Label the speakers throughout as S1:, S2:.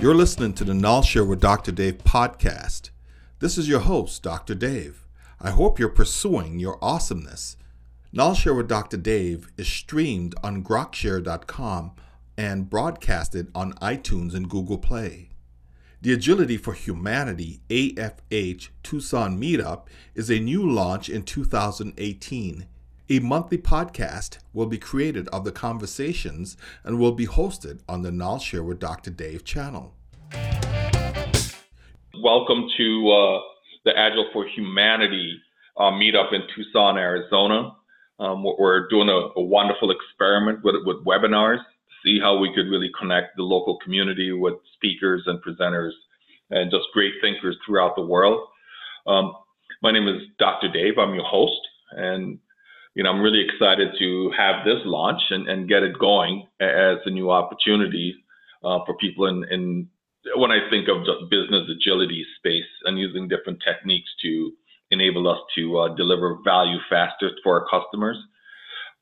S1: You're listening to the KnolShare with Dr. Dave podcast. This is your host, Dr. Dave. I hope you're pursuing your awesomeness. KnolShare with Dr. Dave is streamed on grokshare.com and broadcasted on iTunes and Google Play. The Agility for Humanity AFH Tucson Meetup is a new launch in 2018 a monthly podcast will be created of the conversations and will be hosted on the KnolShare with Dr. Dave channel.
S2: Welcome to uh, the Agile for Humanity uh, meetup in Tucson, Arizona. Um, we're doing a, a, wonderful experiment with, with webinars to see how we could really connect the local community with speakers and presenters and just great thinkers throughout the world. Um, my name is Dr. Dave. I'm your host, and you know, I'm really excited to have this launch and, and get it going as a new opportunity uh, for people in, in when I think of the business agility space and using different techniques to enable us to uh, deliver value faster for our customers.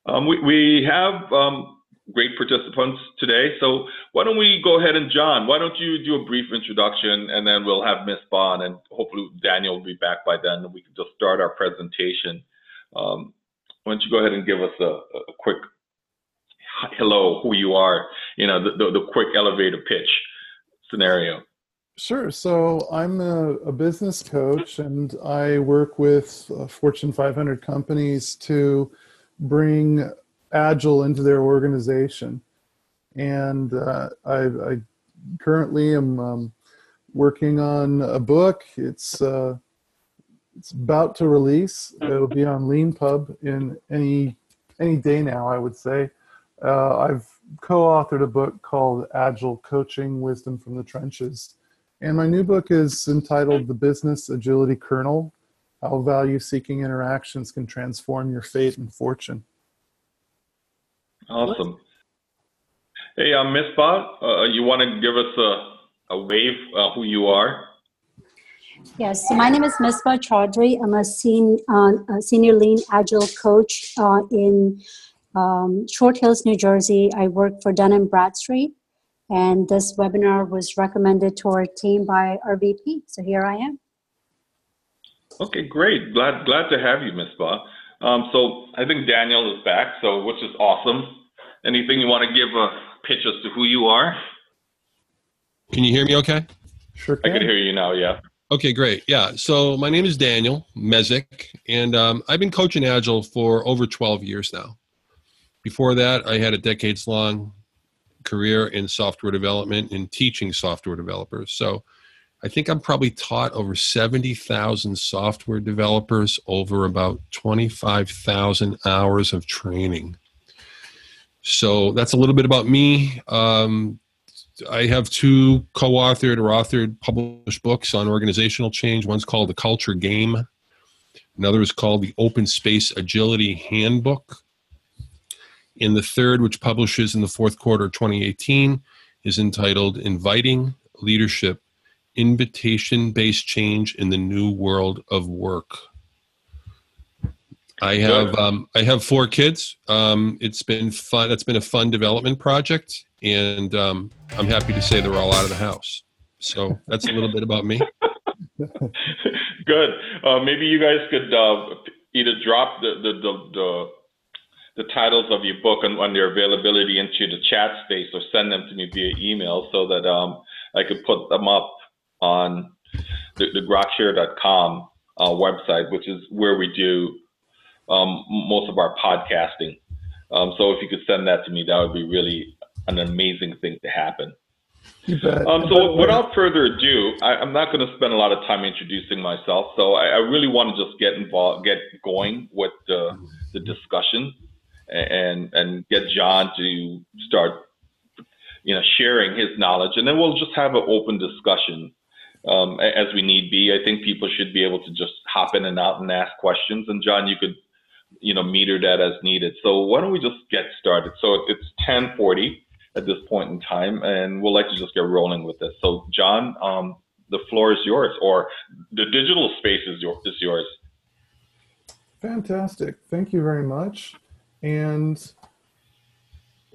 S2: Um, we, we have um, great participants today, so why don't we go ahead and Jon, why don't you do a brief introduction and then we'll have Miss Bond and hopefully Daniel will be back by then we can just start our presentation. Um, why don't you go ahead and give us a, a quick hello, who you are, you know, the, the, the quick elevator pitch scenario.
S3: Sure. So I'm a, a, business coach and I work with uh, Fortune 500 companies to bring Agile into their organization. And uh, I, I, currently am um, working on a book. It's uh, it's about to release. It'll be on Leanpub in any any day now, I would say. Uh, I've co-authored a book called Agile Coaching: Wisdom from the Trenches, and my new book is entitled The Business Agility Kernel: How Value-Seeking Interactions Can Transform Your Fate and Fortune.
S2: Awesome. Hey, uh, Miss Bob, uh, you want to give us a, a wave uh, who you are?
S4: Yes, so my name is Misbah Chaudhry. I'm a, sen- uh, a senior lean agile coach uh, in um, Short Hills, New Jersey. I work for Dun & Bradstreet, and this webinar was recommended to our team by our VP. So here I am.
S2: Okay, great. Glad glad to have you, Misbah. Um, so I think Daniel is back, so which is awesome. Anything you want to give a pitch as to who you are?
S5: Can you hear me okay?
S3: Sure can.
S2: I can hear you now, yeah.
S5: Okay, great. Yeah. So my name is Daniel Mezick, and um, I've been coaching Agile for over 12 years now. Before that, I had a decades long career in software development and teaching software developers. So I think I'm probably taught over 70,000 software developers over about 25,000 hours of training. So that's a little bit about me. Um, I have two co-authored or authored published books on organizational change. One's called The Culture Game. Another is called The Open Space Agility Handbook. And the third, which publishes in the fourth quarter of 2018, is entitled Inviting Leadership Invitation Based Change in the New World of Work. I have um, I have four kids. Um, it's been fun. It's been a fun development project, and um, I'm happy to say they're all out of the house. So that's a little bit about me.
S2: Good. Uh, maybe you guys could uh, either drop the the, the the, the titles of your book and, and, their availability into the chat space, or send them to me via email so that um, I could put them up on the, the grokshare.com uh, website, which is where we do um, most of our podcasting. Um, so if you could send that to me, that would be really an amazing thing to happen. Um, so without further ado, I, am not going to spend a lot of time introducing myself. So I, I really want to just get involved, get going with the, the discussion, and and get Jon to start, you know, sharing his knowledge, and then we'll just have an open discussion um, as we need be. I think people should be able to just hop in and out and ask questions. And Jon, you could you know, meter that as needed. So why don't we just get started? So it's 1040 at this point in time, and we'll like to just get rolling with this. So Jon, um, the floor is yours, or the digital space is, your, is yours.
S3: Fantastic. Thank you very much. And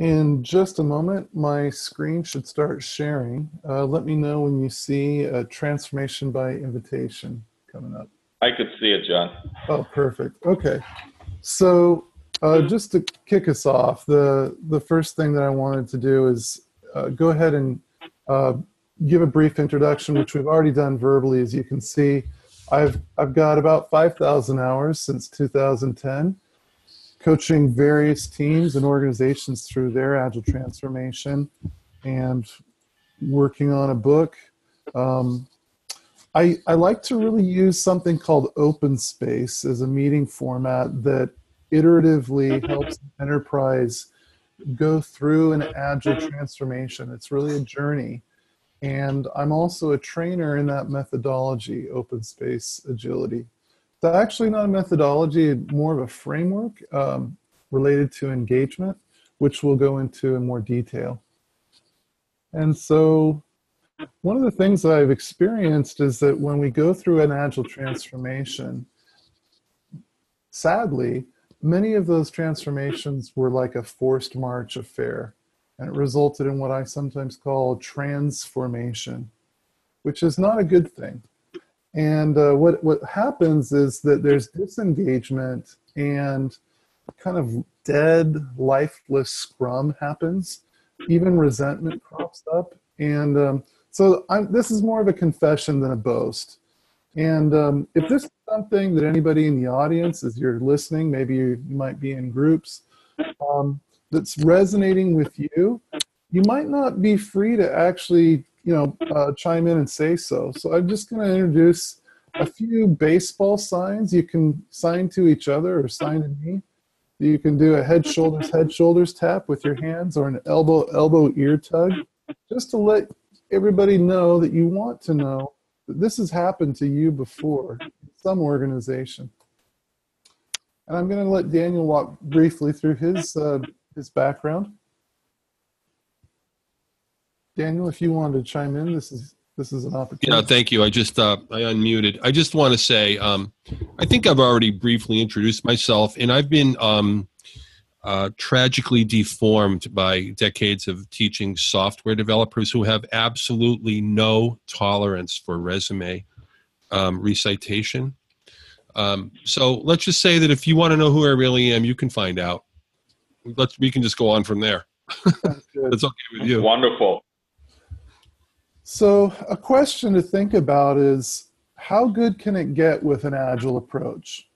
S3: In just a moment, my screen should start sharing. Uh, let me know when you see a transformation by invitation coming up.
S2: I could see it, Jon.
S3: Oh, perfect. Okay. So, uh, just to kick us off, the, the first thing that I wanted to do is uh, go ahead and uh, give a brief introduction, which we've already done verbally, as you can see. I've, I've got about 5,000 hours since 2010 coaching various teams and organizations through their agile transformation and working on a book. Um, I, I like to really use something called open space as a meeting format that iteratively helps enterprise go through an agile transformation. It's really a journey. And I'm also a trainer in that methodology, open space agility. It's actually not a methodology, more of a framework um, related to engagement, which we'll go into in more detail. And so, one of the things that I've experienced is that when we go through an agile transformation, sadly, many of those transformations were like a forced march affair, and it resulted in what I sometimes call transformation, which is not a good thing. And uh, what what happens is that there's disengagement and kind of dead, lifeless scrum happens. Even resentment crops up, and um, so I'm, this is more of a confession than a boast. And um, if this is something that anybody in the audience, as you're listening, maybe you, you might be in groups, um, that's resonating with you, you might not be free to actually you know, uh, chime in and say so. So I'm just going to introduce a few baseball signs you can sign to each other or sign to me. You can do a head, shoulders, head, shoulders tap with your hands or an elbow, elbow, ear tug, just to let everybody know that you want to know this has happened to you before some organization. And I'm going to let Daniel walk briefly through his uh, his background. Daniel, if you wanted to chime in, this is this is an opportunity.
S5: Yeah, thank you. I just uh, I unmuted. I just want to say um, I think I've already briefly introduced myself, and I've been um, uh, tragically deformed by decades of teaching software developers who have absolutely no tolerance for resume um, recitation. Um, so let's just say that if you want to know who I really am, you can find out. Let's we can just go on from there. That's okay with you.
S2: Wonderful.
S3: So, a question to think about is how good can it get with an agile approach?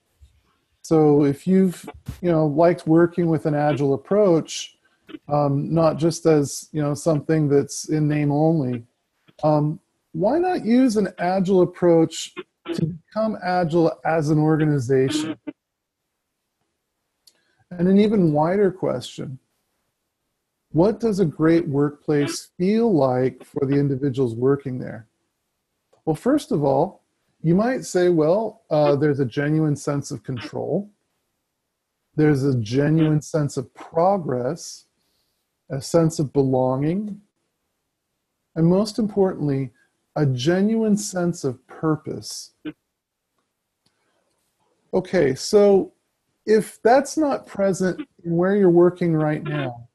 S3: So, if you've you know liked working with an agile approach, um, not just as you know something that's in name only, um, why not use an agile approach to become agile as an organization? And an even wider question what does a great workplace feel like for the individuals working there? Well, first of all, you might say, well, uh, there's a genuine sense of control, there's a genuine mm-hmm. sense of progress, a sense of belonging, and most importantly, a genuine sense of purpose. Mm-hmm. Okay, so if that's not present in where you're working right mm-hmm. now,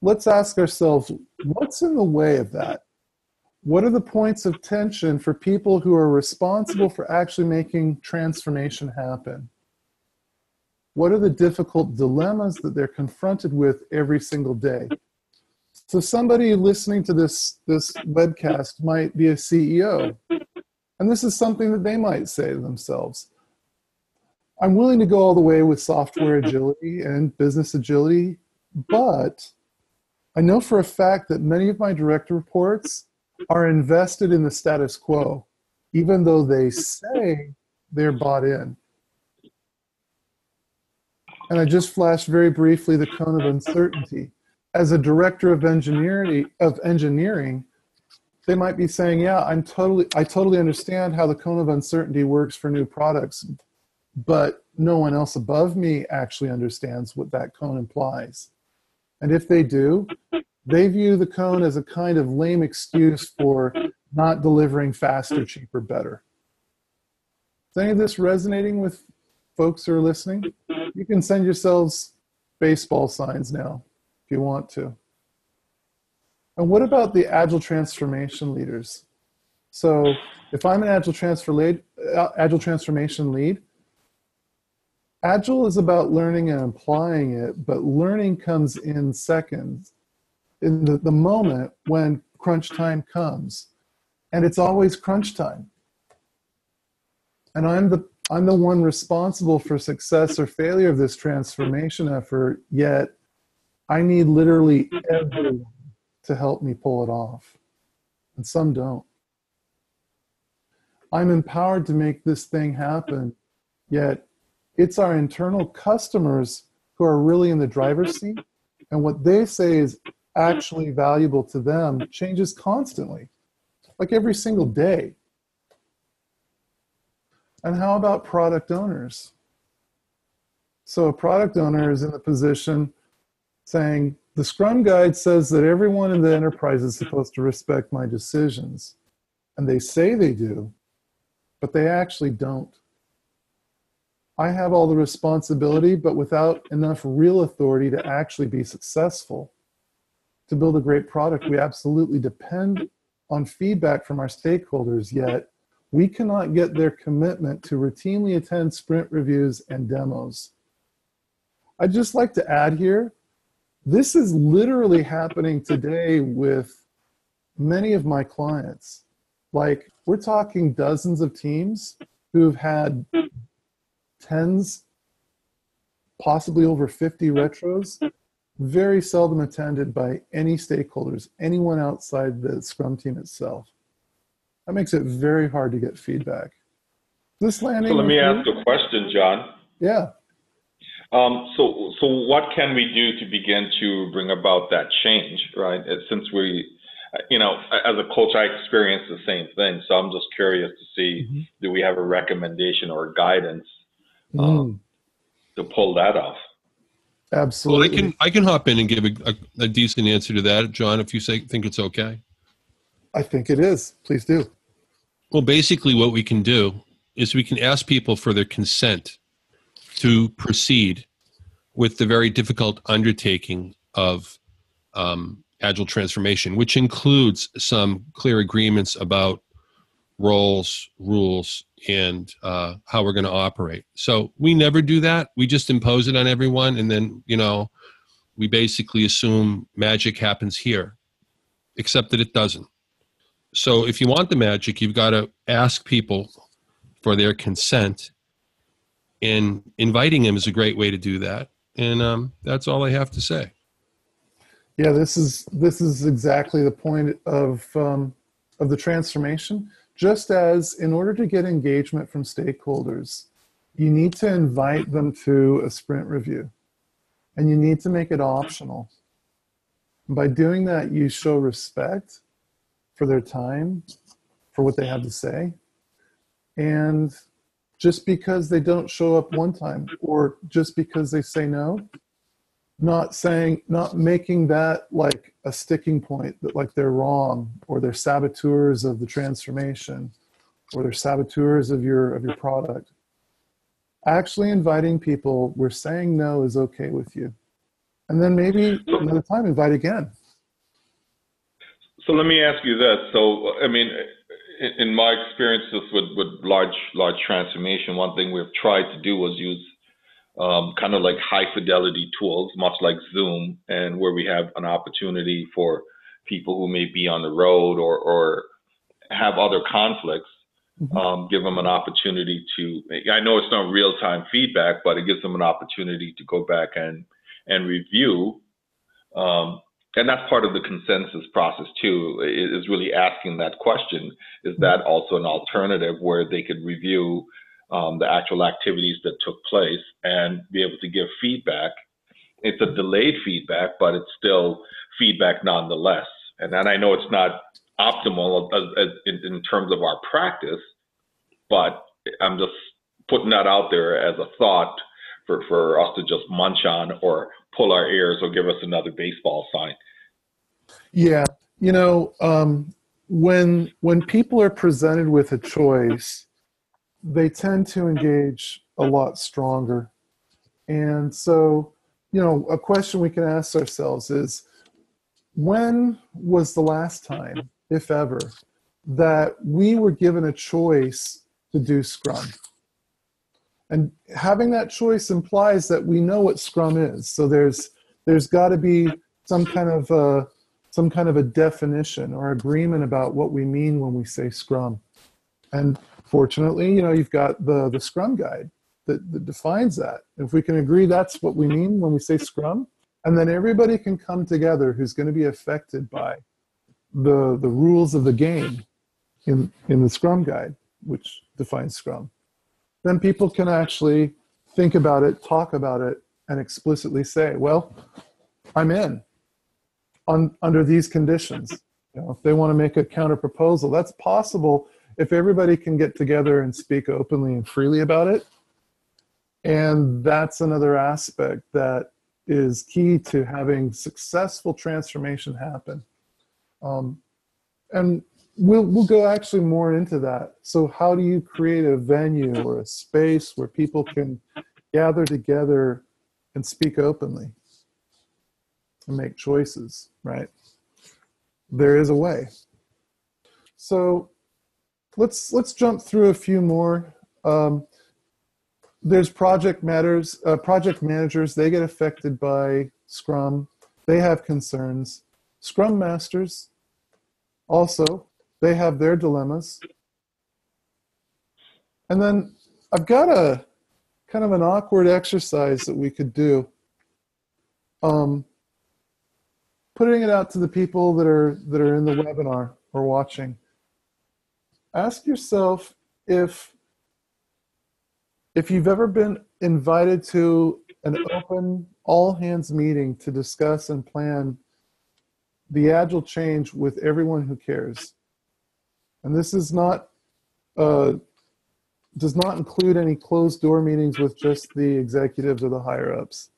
S3: let's ask ourselves what's in the way of that? What are the points of tension for people who are responsible for actually making transformation happen? What are the difficult dilemmas that they're confronted with every single day? So somebody listening to this this webcast might be a CEO. And this is something that they might say to themselves. I'm willing to go all the way with software agility and business agility, but I know for a fact that many of my direct reports are invested in the status quo, even though they say they're bought in. And I just flashed very briefly the cone of uncertainty. As a director of engineering, of engineering, they might be saying, "Yeah, I'm totally, I totally understand how the cone of uncertainty works for new products, but no one else above me actually understands what that cone implies." And if they do, they view the cone as a kind of lame excuse for not delivering faster, cheaper, better. Is any of this resonating with folks who are listening? You can send yourselves baseball signs now. if you want to. And what about the agile transformation leaders? So if I'm an agile transfer lead, uh, agile transformation lead, agile is about learning and applying it, but learning comes in seconds, in the, the moment when crunch time comes, and it's always crunch time. And I'm the I'm the one responsible for success or failure of this transformation effort. Yet, I need literally everyone to help me pull it off, and some don't. I'm empowered to make this thing happen, yet it's our internal customers who are really in the driver's seat, and what they say is actually valuable to them changes constantly, like every single day. And how about product owners? So a product owner is in the position saying, the Scrum Guide says that everyone in the enterprise is supposed to respect my decisions. And they say they do, but they actually don't. I have all the responsibility, but without enough real authority to actually be successful. To build a great product, we absolutely depend on feedback from our stakeholders, yet we cannot get their commitment to routinely attend sprint reviews and demos. I'd just like to add here this is literally happening today with many of my clients. Like, we're talking dozens of teams who've had tens, possibly over 50 retros, very seldom attended by any stakeholders, anyone outside the Scrum team itself. That makes it very hard to get feedback. This landing.
S2: So let me ask a question, Jon.
S3: Yeah.
S2: Um, so, so what can we do to begin to bring about that change, right? Since we, you know, as a coach, I experience the same thing. So I'm just curious to see, mm-hmm. do we have a recommendation or guidance um, mm. to pull that off?
S3: Absolutely.
S5: Well, I can I can hop in and give a, a, a decent answer to that, Jon, if you say think it's okay.
S3: I think it is. Please do.
S5: Well, basically, what we can do is we can ask people for their consent to proceed with the very difficult undertaking of um, agile transformation, which includes some clear agreements about roles, rules, and uh, how we're going to operate. So we never do that. We just impose it on everyone, and then you know, we basically assume magic happens here, except that it doesn't. So if you want the magic, you've got to ask people for their consent, and inviting them is a great way to do that. And um, that's all I have to say.
S3: Yeah, this is this is exactly the point of um, of the transformation just as in order to get engagement from stakeholders, you need to invite them to a sprint review and you need to make it optional. By doing that, you show respect for their time, for what they have to say. And just because they don't show up one time or just because they say no, not saying, not making that like a sticking point that like they're wrong or they're saboteurs of the transformation or they're saboteurs of your of your product. Actually inviting people where saying no is okay with you. And then maybe another time invite again.
S2: So let me ask you this. So i mean in my experiences with, with large large transformation one thing we've tried to do was use um, kind of like high fidelity tools, much like Zoom, and where we have an opportunity for people who may be on the road or, or have other conflicts, mm-hmm. um, give them an opportunity to. I know it's not real time feedback, but it gives them an opportunity to go back and and review. Um, and that's part of the consensus process too. Is really asking that question: Is that also an alternative where they could review um, the actual activities that took place and be able to give feedback. It's a delayed feedback, but it's still feedback nonetheless. And I know it's not optimal as, as in, in terms of our practice, but I'm just putting that out there as a thought for, for us to just munch on or pull our ears or give us another baseball sign.
S3: Yeah, you know, um, when when people are presented with a choice, they tend to engage a lot stronger. And so you know, a question we can ask ourselves is when was the last time, if ever, that we were given a choice to do Scrum? And having that choice implies that we know what Scrum is. So there's there's got to be some kind of a, some kind of a definition or agreement about what we mean when we say Scrum. And fortunately, you know, you've got the the Scrum guide that, that defines that. If we can agree that's what we mean when we say Scrum, and then everybody can come together who's going to be affected by the the rules of the game in in the Scrum guide, which defines Scrum. Then people can actually think about it, talk about it, and explicitly say, "Well, I'm in on under these conditions." You know, if they want to make a counter proposal, that's possible if everybody can get together and speak openly and freely about it. And that's another aspect that is key to having successful transformation happen. Um, and we'll, we'll go actually more into that. So, how do you create a venue or a space where people can gather together and speak openly and make choices, right? There is a way. So, let's let's jump through a few more. Um, there's project matters, uh, project managers. They get affected by Scrum. They have concerns. Scrum masters also they have their dilemmas. And then I've got a kind of an awkward exercise that we could do. Um, putting it out to the people that are that are in the webinar or watching ask yourself if if you've ever been invited to an open all hands meeting to discuss and plan the agile change with everyone who cares. And this is not uh, does not include any closed door meetings with just the executives or the higher ups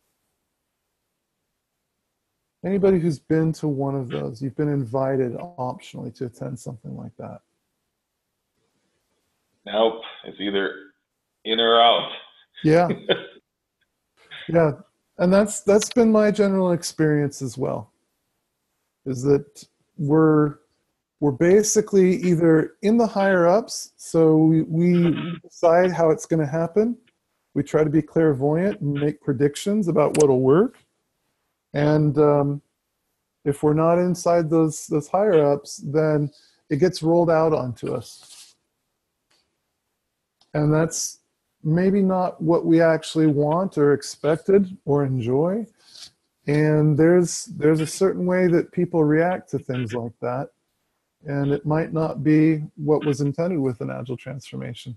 S3: anybody who's been to one of those you've been invited optionally to attend something like that
S2: Nope. It's either in or out.
S3: Yeah. yeah. And that's that's been my general experience as well. Is that we're we're basically either in the higher ups, so we, we decide how it's going to happen. We try to be clairvoyant and make predictions about what'll work. And um, if we're not inside those those higher ups, then it gets rolled out onto us and that's maybe not what we actually want or expected or enjoy. And there's there's a certain way that people react to things like that. And it might not be what was intended with an agile transformation.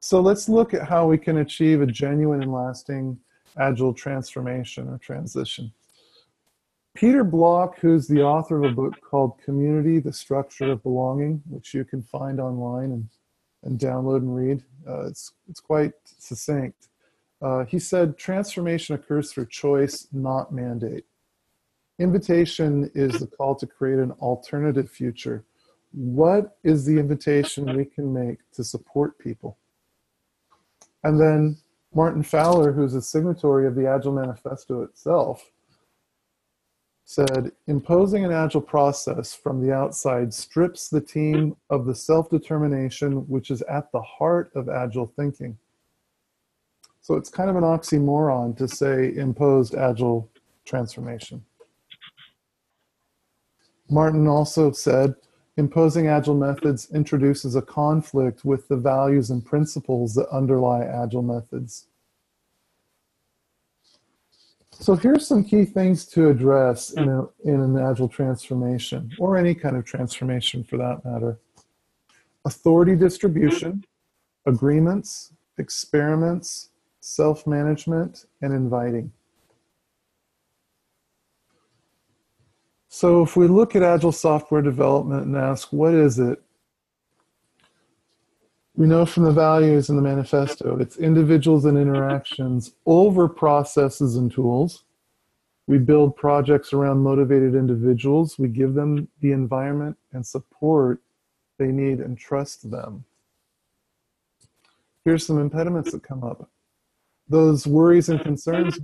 S3: So let's look at how we can achieve a genuine and lasting agile transformation or transition. Peter block who's the author of a book called community the structure of belonging which you can find online and and download and read. Uh, it's, it's quite succinct. Uh, he said, transformation occurs through choice, not mandate. Invitation is the call to create an alternative future. What is the invitation we can make to support people? And then Martin Fowler, who's a signatory of the Agile Manifesto itself, said imposing an agile process from the outside strips the team of the self determination which is at the heart of agile thinking. So it's kind of an oxymoron to say imposed agile transformation. Martin also said imposing agile methods introduces a conflict with the values and principles that underlie agile methods. So here's some key things to address in, hmm. a, in an agile transformation, or any kind of transformation for that matter. Authority distribution, hmm. agreements, experiments, self-management, and inviting. So if we look at agile software development and ask, what is it? We know from the values in the manifesto, it's individuals and interactions over processes and tools. We build projects around motivated individuals. We give them the environment and support they need and trust them. Here's some impediments that come up. Those worries and concerns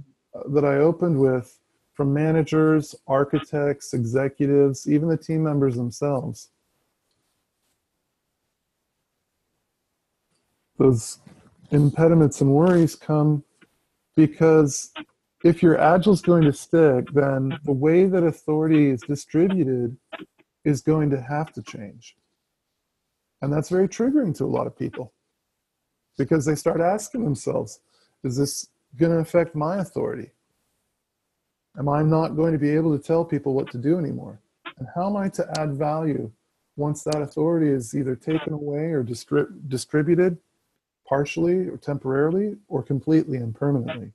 S3: that I opened with from managers, architects, executives, even the team members themselves. Those impediments and worries come because if your agile is going to stick, then the way that authority is distributed is going to have to change. And that's very triggering to a lot of people because they start asking themselves, is this going to affect my authority? Am I not going to be able to tell people what to do anymore? And how am I to add value once that authority is either taken away or distrib- distributed partially or temporarily or completely and permanently?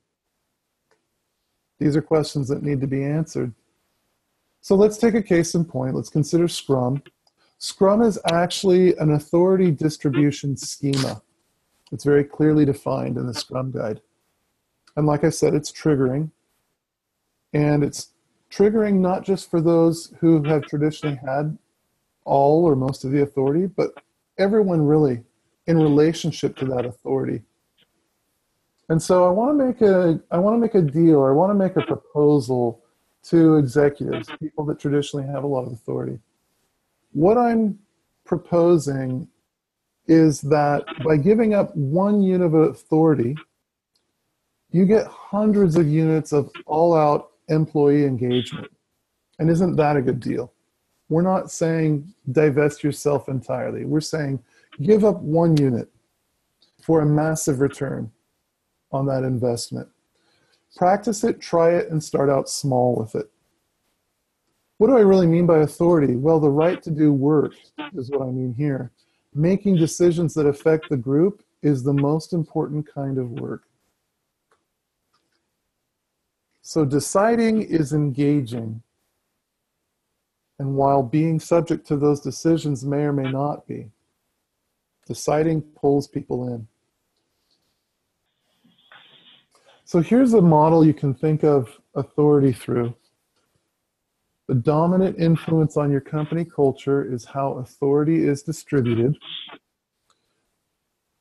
S3: These are questions that need to be answered. So let's take a case in point. Let's consider Scrum. Scrum is actually an authority distribution schema. It's very clearly defined in the Scrum Guide. And like I said, it's triggering. And it's triggering not just for those who have traditionally had all or most of the authority, but everyone really in relationship to that authority. And so I want to make a I want to make a deal or I want to make a proposal to executives, people that traditionally have a lot of authority. What I'm proposing is that by giving up one unit of authority, you get hundreds of units of all out employee engagement. And isn't that a good deal? We're not saying divest yourself entirely. We're saying give up one unit for a massive return on that investment. Practice it, try it, and start out small with it. What do I really mean by authority? Well, the right to do work is what I mean here. Making decisions that affect the group is the most important kind of work. So deciding is engaging. And while being subject to those decisions may or may not be, deciding pulls people in. So here's a model you can think of authority through. The dominant influence on your company culture is how authority is distributed,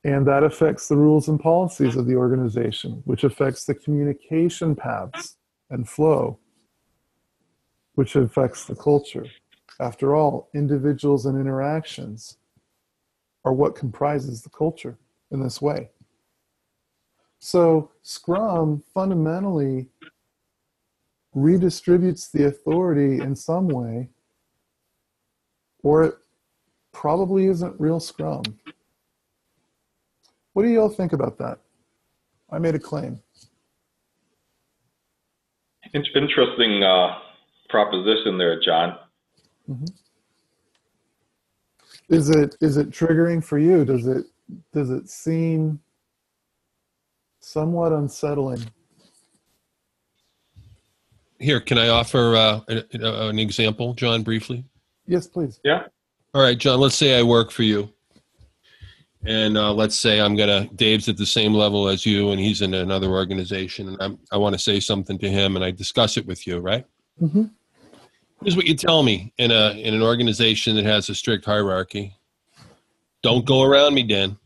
S3: and that affects the rules and policies of the organization, which affects the communication paths and flow, which affects the culture. After all, individuals and interactions are what comprises the culture in this way. So, Scrum fundamentally redistributes the authority in some way, or it probably isn't real Scrum. What do you all think about that? I made a claim.
S2: Interesting uh, proposition there, Jon.
S3: Mm-hmm. Is it is it triggering for you? Does it does it seem somewhat unsettling?
S5: Here, can I offer uh, an example, Jon, briefly?
S3: Yes, please.
S2: Yeah.
S5: All right, Jon. Let's say I work for you, and uh, let's say I'm gonna Dave's at the same level as you, and he's in another organization, and I'm, i want to say something to him, and I discuss it with you, right?
S3: Mm-hmm.
S5: Here's what you tell me in a in an organization that has a strict hierarchy. Don't go around me, Dan.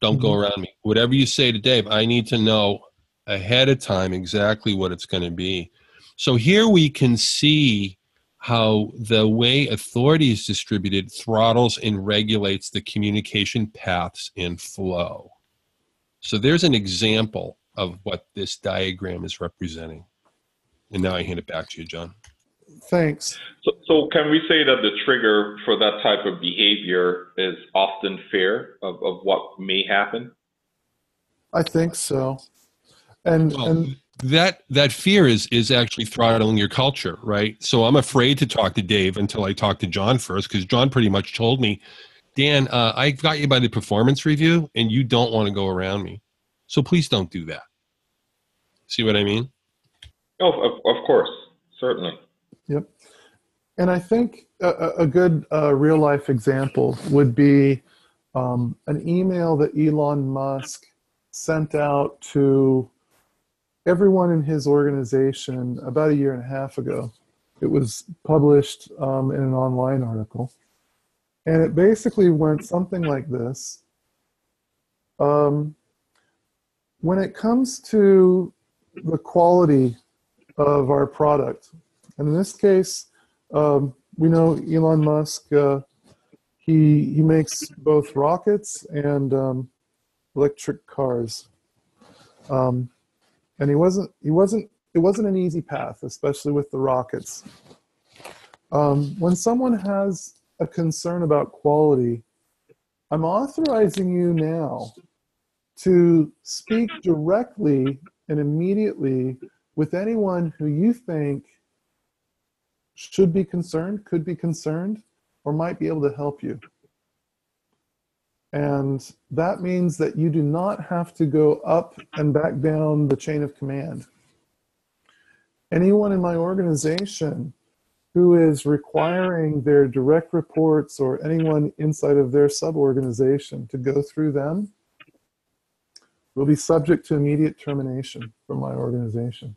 S5: Don't mm-hmm. go around me. Whatever you say to Dave, I need to know ahead of time exactly what it's going to be. So here we can see how the way authority is distributed throttles and regulates the communication paths and flow. So there's an example of what this diagram is representing. And now I hand it back to you, Jon.
S3: Thanks.
S2: So, so can we say that the trigger for that type of behavior is often fear of, of what may happen?
S3: I think so. And, well, and
S5: that that fear is is actually throttling your culture, right? So I'm afraid to talk to Dave until I talk to Jon first, because Jon pretty much told me, Dan, uh, I got you by the performance review, and you don't want to go around me. So please don't do that. See what I mean?
S2: Oh, of, of course, certainly.
S3: Yep. And I think a, a good uh, real life example would be um, an email that Elon Musk sent out to everyone in his organization about a year and a half ago. It was published um, in an online article. And it basically went something like this. Um, when it comes to the quality of our product. And in this case, um, we know Elon Musk. Uh, he he makes both rockets and um, electric cars. Um, and he wasn't he wasn't it wasn't an easy path, especially with the rockets. Um, when someone has a concern about quality, I'm authorizing you now to speak directly and immediately with anyone who you think should be concerned, could be concerned, or might be able to help you. And that means that you do not have to go up and back down the chain of command. Anyone in my organization who is requiring their direct reports or anyone inside of their sub-organization to go through them will be subject to immediate termination from my organization.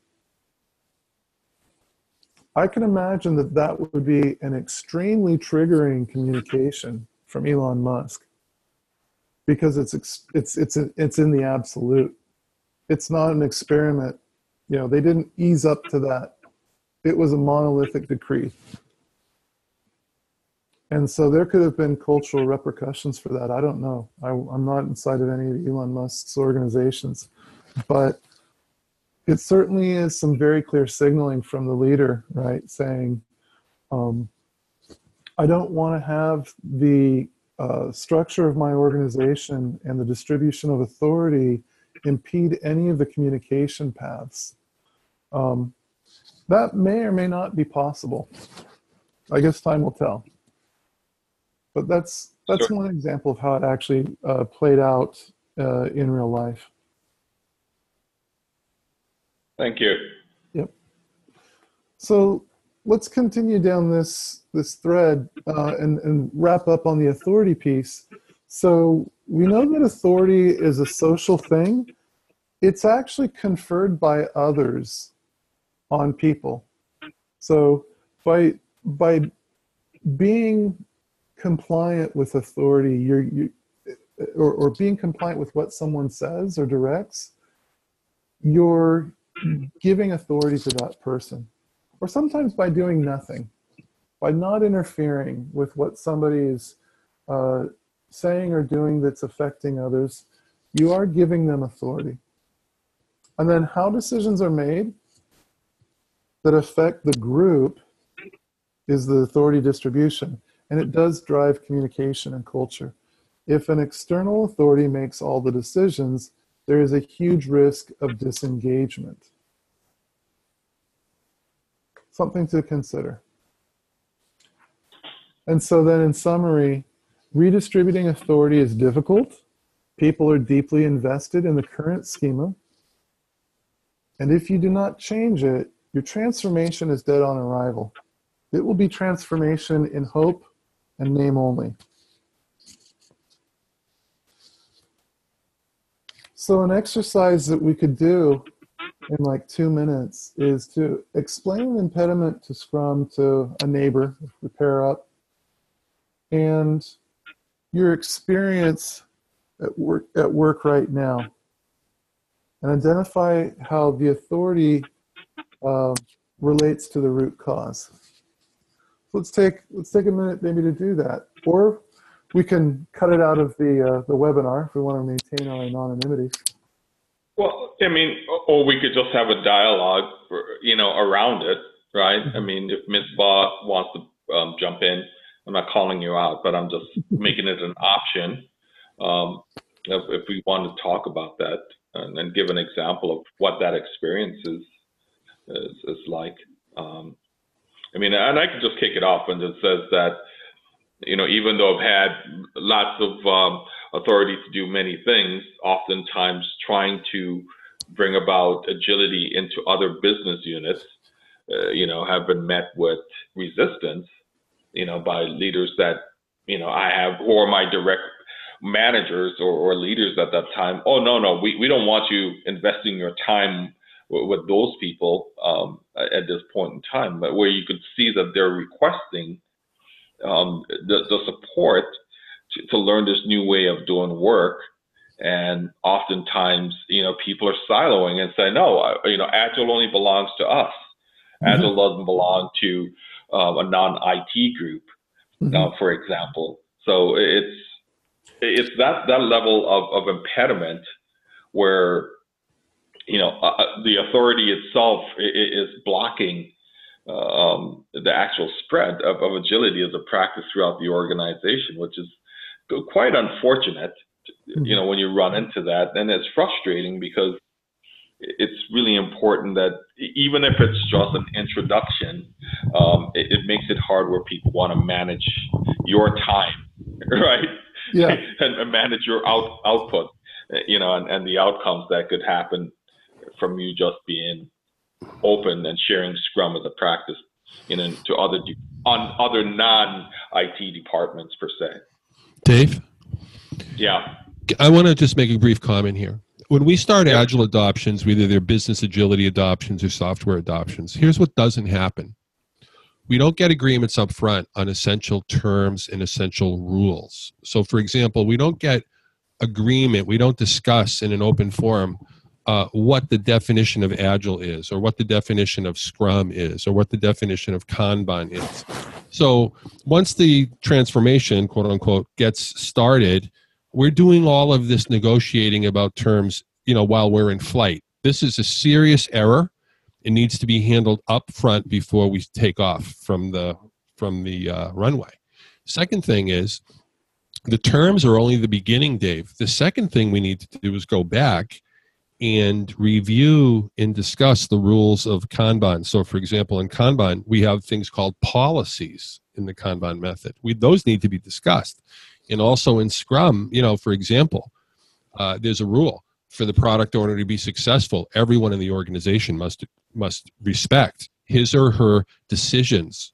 S3: I can imagine that that would be an extremely triggering communication from Elon Musk because it's it's it's it's in the absolute. It's not an experiment. You know, they didn't ease up to that. It was a monolithic decree. And so there could have been cultural repercussions for that. I don't know. I, am not inside of any of Elon Musk's organizations, but it certainly is some very clear signaling from the leader, right? Saying, um, I don't want to have the uh, structure of my organization and the distribution of authority impede any of the communication paths. Um, that may or may not be possible. I guess time will tell. But that's that's sure. one example of how it actually uh, played out uh, in real life.
S2: Thank you.
S3: Yep. So let's continue down this this thread uh, and, and wrap up on the authority piece. So we know that authority is a social thing. It's actually conferred by others on people. So by by being compliant with authority, you're you, or, or being compliant with what someone says or directs, you're giving authority to that person, or sometimes by doing nothing, by not interfering with what somebody is uh, saying or doing that's affecting others, you are giving them authority. And then how decisions are made that affect the group is the authority distribution. And it does drive communication and culture. If an external authority makes all the decisions, there is a huge risk of disengagement. Something to consider. And so, then in summary, redistributing authority is difficult. People are deeply invested in the current schema. And if you do not change it, your transformation is dead on arrival. It will be transformation in hope and name only. So, an exercise that we could do in like two minutes is to explain an impediment to Scrum to a neighbor we pair up and your experience at work, at work right now and identify how the authority uh, relates to the root cause. So let's take let's take a minute maybe to do that, or we can cut it out of the uh, the webinar if we want to maintain our anonymity.
S2: Well, I mean, or we could just have a dialogue, you know, around it, right? I mm-hmm. mean, if Ms. Ba wants to um, jump in, I'm not calling you out, but I'm just making it an option. Um, if, if, we want to talk about that and, and, give an example of what that experience is is, is like. Um, I mean, and I could just kick it off and it says that you know, even though I've had lots of um, authority to do many things, oftentimes trying to bring about agility into other business units, uh, you know, have been met with resistance, you know, by leaders that, you know, I have, or my direct managers or, or leaders at that time. Oh, no, no, we, we don't want you investing your time with, with those people um, at this point in time, but where you could see that they're requesting um, the, the support to, to learn this new way of doing work And oftentimes, you know, people are siloing and say, no, I, you know, Agile only belongs to us. Mm-hmm. Agile doesn't belong to uh, a non-IT group, mm-hmm. uh, for example. So it's it's that that level of, of impediment where you know uh, uh the authority itself is blocking um, the actual spread of, of agility as a practice throughout the organization, which is quite unfortunate. Mm-hmm. You know when you run into that, and it's frustrating because it's really important that even if it's just an introduction, um, it, it, makes it hard where people want to manage your time, right?
S3: Yeah.
S2: and, and, manage your out, output, you know, and, and the outcomes that could happen from you just being open and sharing Scrum as a practice, you know, to other de- on other non IT departments per se.
S5: Dave.
S2: Yeah.
S5: I want to just make a brief comment here when we start agile adoptions, whether they're business agility adoptions or software adoptions, here's what doesn't happen. We don't get agreements up front on essential terms and essential rules. So, for example, we don't get agreement, we don't discuss in an open forum uh, what the definition of agile is, or what the definition of scrum is, or what the definition of kanban is. So, once the transformation, quote unquote, gets started, we're doing all of this negotiating about terms you know while we're in flight. This is a serious error. It needs to be handled up front before we take off from the from the uh, runway. Second thing is the terms are only the beginning dave. The second thing we need to do is go back and review and discuss the rules of kanban so for example in kanban we have things called policies in the kanban method we those need to be discussed and also in Scrum, you know, for example, uh, there's a rule for the product owner to be successful. Everyone in the organization must must respect his or her decisions.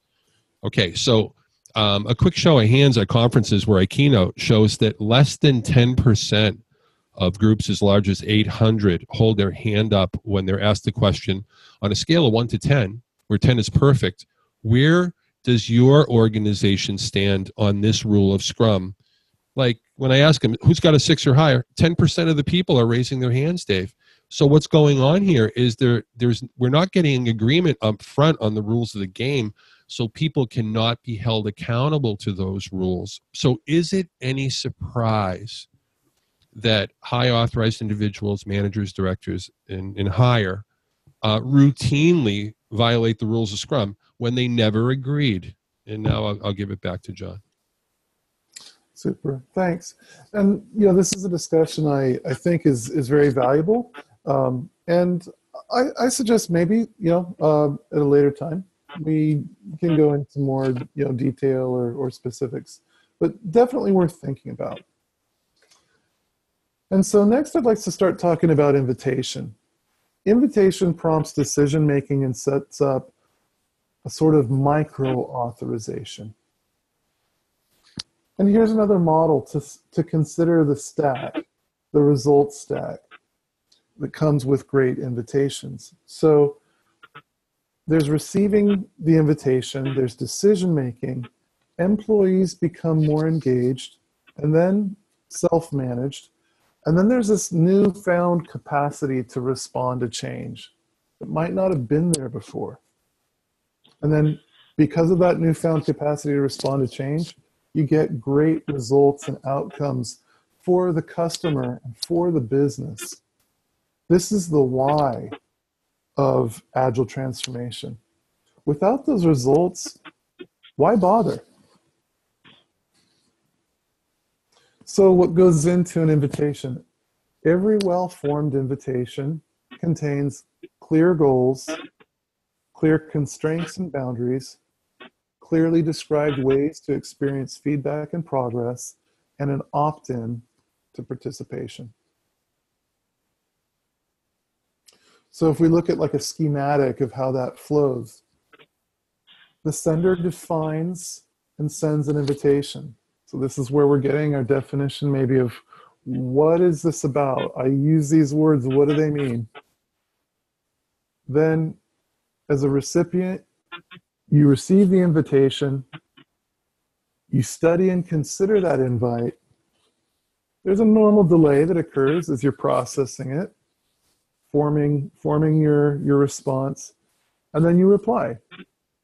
S5: Okay, so um, a quick show of hands at conferences where I keynote shows that less than 10% of groups as large as 800 hold their hand up when they're asked the question on a scale of 1 to 10, where 10 is perfect, where does your organization stand on this rule of Scrum like when I ask them who's got a six or higher, 10% of the people are raising their hands, Dave. So what's going on here is there there's we're not getting agreement up front on the rules of the game so people cannot be held accountable to those rules. So is it any surprise that high authorized individuals, managers, directors, and, and higher uh, routinely violate the rules of Scrum when they never agreed? And now I'll, I'll give it back to Jon.
S3: Super, thanks. And you know, this is a discussion I, I think is is very valuable, um, and I, I suggest maybe you know uh, at a later time we can go into more you know detail or, or specifics, but definitely worth thinking about. And so next, I'd like to start talking about invitation. Invitation prompts decision making and sets up a sort of micro authorization. And here's another model to, to consider the stack, the results stack that comes with great invitations. So there's receiving the invitation, there's decision making, employees become more engaged, and then self managed. And then there's this newfound capacity to respond to change that might not have been there before. And then because of that newfound capacity to respond to change, you get great results and outcomes for the customer and for the business. This is the why of agile transformation. Without those results, why bother? So, what goes into an invitation? Every well formed invitation contains clear goals, clear constraints and boundaries, clearly described ways to experience feedback and progress, and an opt in to participation. So, if we look at like a schematic of how that flows, the sender defines and sends an invitation. So, this is where we're getting our definition maybe of what is this about? I use these words, what do they mean? Then, as a recipient, you receive the invitation, you study and consider that invite, there's a normal delay that occurs as you're processing it, forming forming your your response, and then you reply,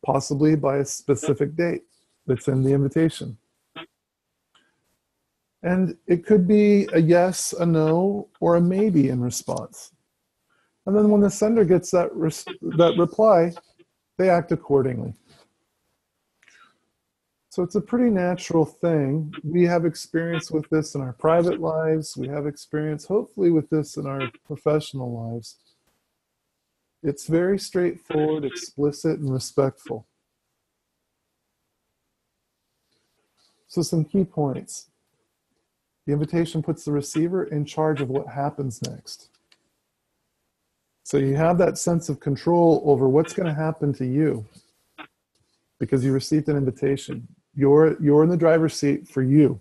S3: possibly by a specific date that's in the invitation. And it could be a yes, a no, or a maybe in response. And then when the sender gets that, res- that reply, they act accordingly. So it's a pretty natural thing. We have experience with this in our private lives. We have experience, hopefully, with this in our professional lives. It's very straightforward, explicit, and respectful. So, some key points. The invitation puts the receiver in charge of what happens next. So, you have that sense of control over what's going to happen to you because you received an invitation. You're, you're in the driver's seat for you.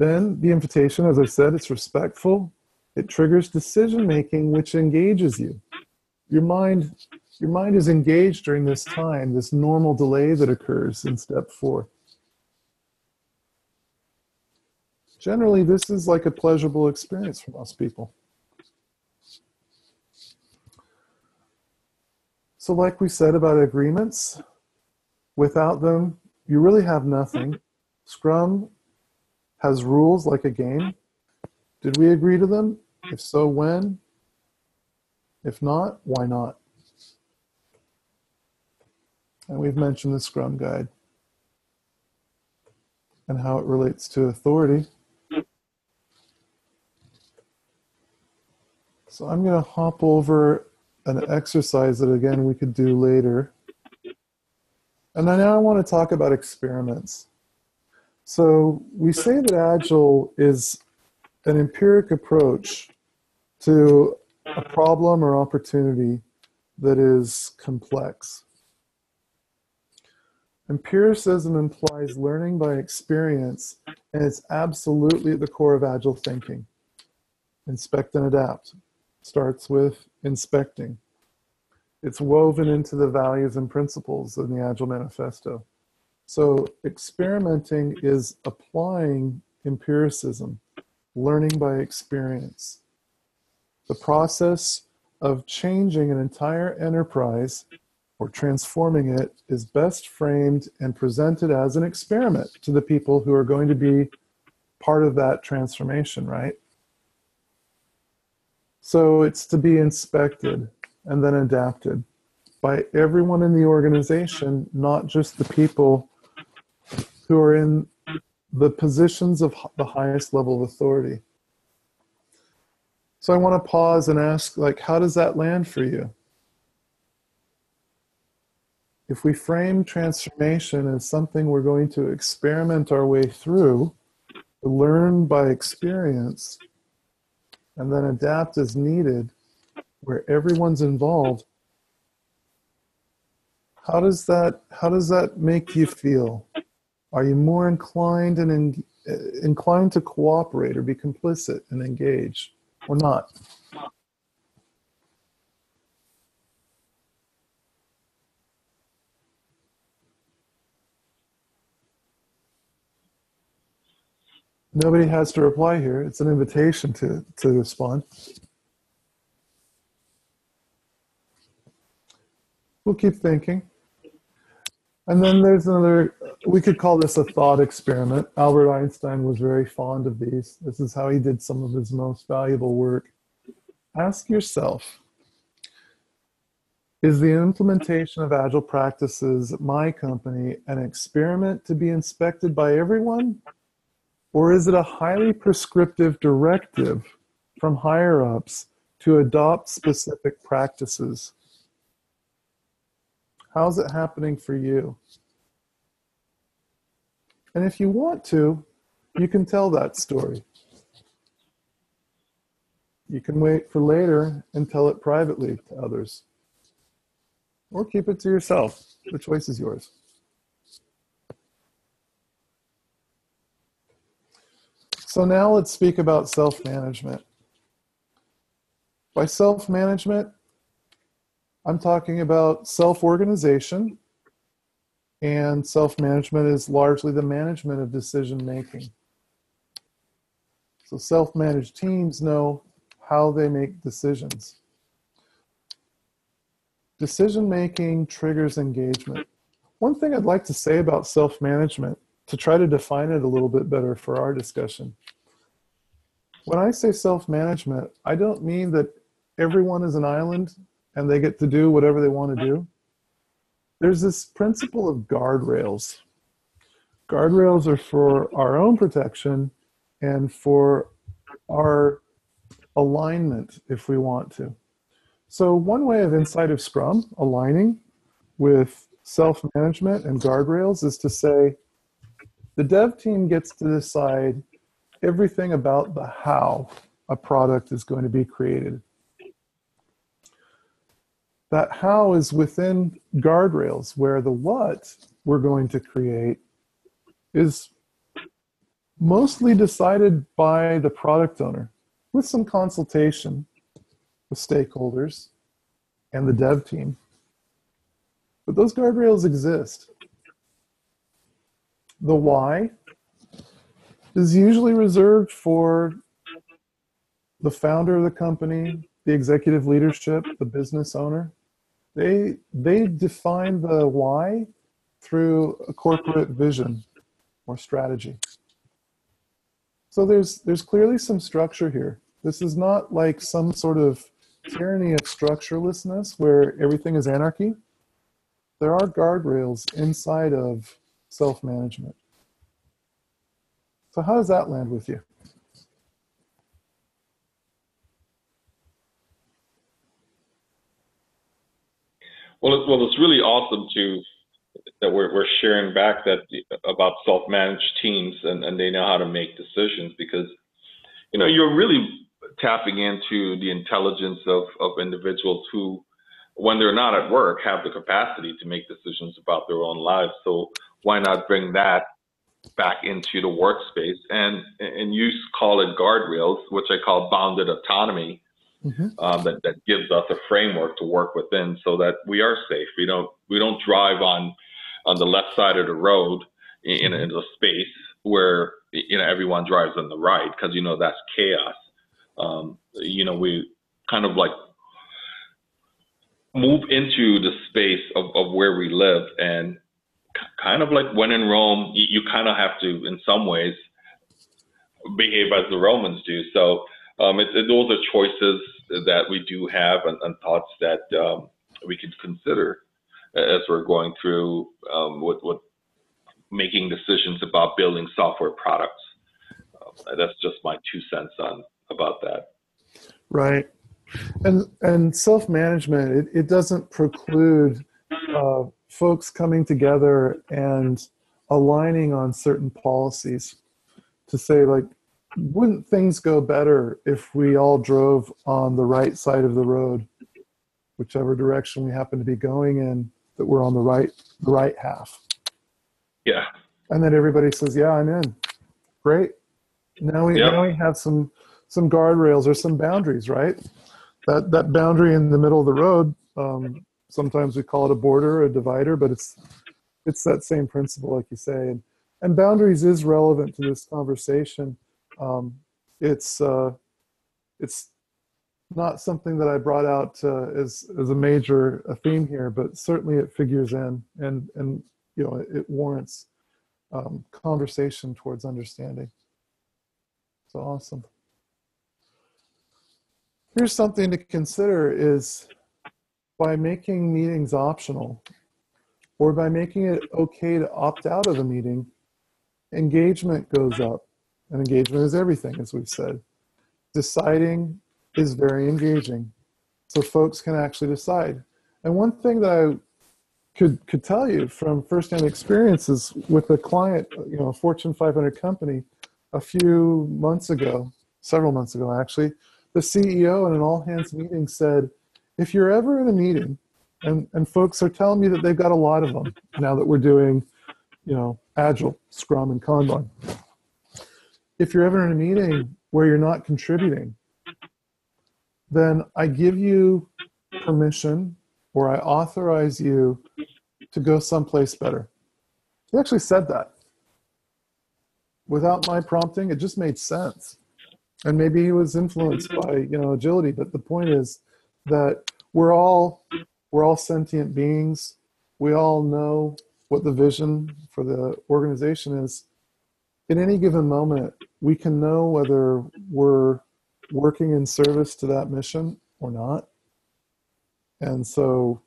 S3: Then the invitation, as I said, it's respectful. It triggers decision making, which engages you. Your mind, your mind is engaged during this time, this normal delay that occurs in step four. Generally, this is like a pleasurable experience for most people. So, like we said about agreements, without them, you really have nothing. Scrum has rules like a game. Did we agree to them? If so, when? If not, why not? And we've mentioned the Scrum Guide and how it relates to authority. So I'm going to hop over an exercise that, again, we could do later. And now I want to talk about experiments. So we say that Agile is an empiric approach to a problem or opportunity that is complex. Empiricism implies learning by experience, and it's absolutely at the core of Agile thinking. Inspect and adapt starts with inspecting. It's woven into the values and principles in the Agile Manifesto. So, experimenting is applying empiricism, learning by experience. The process of changing an entire enterprise or transforming it is best framed and presented as an experiment to the people who are going to be part of that transformation, right? So it's to be inspected and then adapted by everyone in the organization, not just the people who are in the positions of the highest level of authority. So I want to pause and ask, like, how does that land for you? If we frame transformation as something we're going to experiment our way through, learn by experience, and then adapt as needed, where everyone's involved, how does that how does that make you feel? Are you more inclined and in, eh, inclined to cooperate or be complicit and engage, or not? Nobody has to reply here. It's an invitation to, to respond. We'll keep thinking. And then there's another, we could call this a thought experiment. Albert Einstein was very fond of these. This is how he did some of his most valuable work. Ask yourself Is the implementation of Agile practices at my company an experiment to be inspected by everyone? Or is it a highly prescriptive directive from higher ups to adopt specific practices? How's it happening for you? And if you want to, you can tell that story. You can wait for later and tell it privately to others. Or keep it to yourself. The choice is yours. So now let's speak about self management. By self management, I'm talking about self organization, and self management is largely the management of decision making. So self managed teams know how they make decisions. Decision making triggers engagement. One thing I'd like to say about self management to try to define it a little bit better for our discussion. When I say self management, I don't mean that everyone is an island and they get to do whatever they want to do. There's this principle of guardrails. Guardrails are for our own protection and for our alignment if we want to. So, one way of inside of Scrum aligning with self management and guardrails is to say the dev team gets to decide everything about the how a product is going to be created. That how is within guardrails, where the what we're going to create is mostly decided by the product owner with some consultation with stakeholders and the dev team. But those guardrails exist. The why is usually reserved for the founder of the company, the executive leadership, the business owner. They, they define the why through a corporate vision or strategy. So there's, there's clearly some structure here. This is not like some sort of tyranny of structurelessness where everything is anarchy. There are guardrails inside of self management. So, how does that land with you?
S2: Well, it, well, it's really awesome to that we're, we're sharing back that about self-managed teams and, and they know how to make decisions because you know you're really tapping into the intelligence of, of individuals who when they're not at work have the capacity to make decisions about their own lives so why not bring that back into the workspace and and you call it guardrails which i call bounded autonomy mm-hmm. um, that, that gives us a framework to work within so that we are safe we don't we don't drive on on the left side of the road in, in a space where you know everyone drives on the right because you know that's chaos. Um, you know, we kind of like move into the space of, of where we live and kind of like when in Rome, you, you kind of have to, in some ways, behave as the Romans do. So um, it, it, those are choices that we do have and, and thoughts that um, we could consider as we're going through um, with, with making decisions about building software products. Uh, that's just my two cents on about that.
S3: Right, and and self management it, it doesn't preclude uh, folks coming together and aligning on certain policies to say like wouldn't things go better if we all drove on the right side of the road whichever direction we happen to be going in that we're on the right the right half.
S2: Yeah.
S3: And then everybody says, "Yeah, I'm in." Great. Now we yep. now we have some some guardrails or some boundaries, right? That that boundary in the middle of the road. Um, sometimes we call it a border, a divider, but it's it's that same principle, like you say. And, and boundaries is relevant to this conversation. Um, it's uh, it's not something that I brought out uh, as as a major a theme here, but certainly it figures in, and and you know it warrants um, conversation towards understanding. So awesome. Here's something to consider: is by making meetings optional, or by making it okay to opt out of a meeting, engagement goes up, and engagement is everything, as we've said. Deciding is very engaging. So folks can actually decide. And one thing that I could could tell you from firsthand experiences with a client, you know, a Fortune 500 company, a few months ago, several months ago actually, the CEO in an all hands meeting said, if you're ever in a meeting, and and folks are telling me that they've got a lot of them now that we're doing, you know, Agile, Scrum, and Kanban. If you're ever in a meeting where you're not contributing, then I give you permission or I authorize you to go someplace better. He actually said that. Without my prompting, it just made sense. and maybe he was influenced by you know agility but the point is that we're all we're all sentient beings. We all know what the vision for the organization is. In any given moment we can know whether we're working in service to that mission or not. And so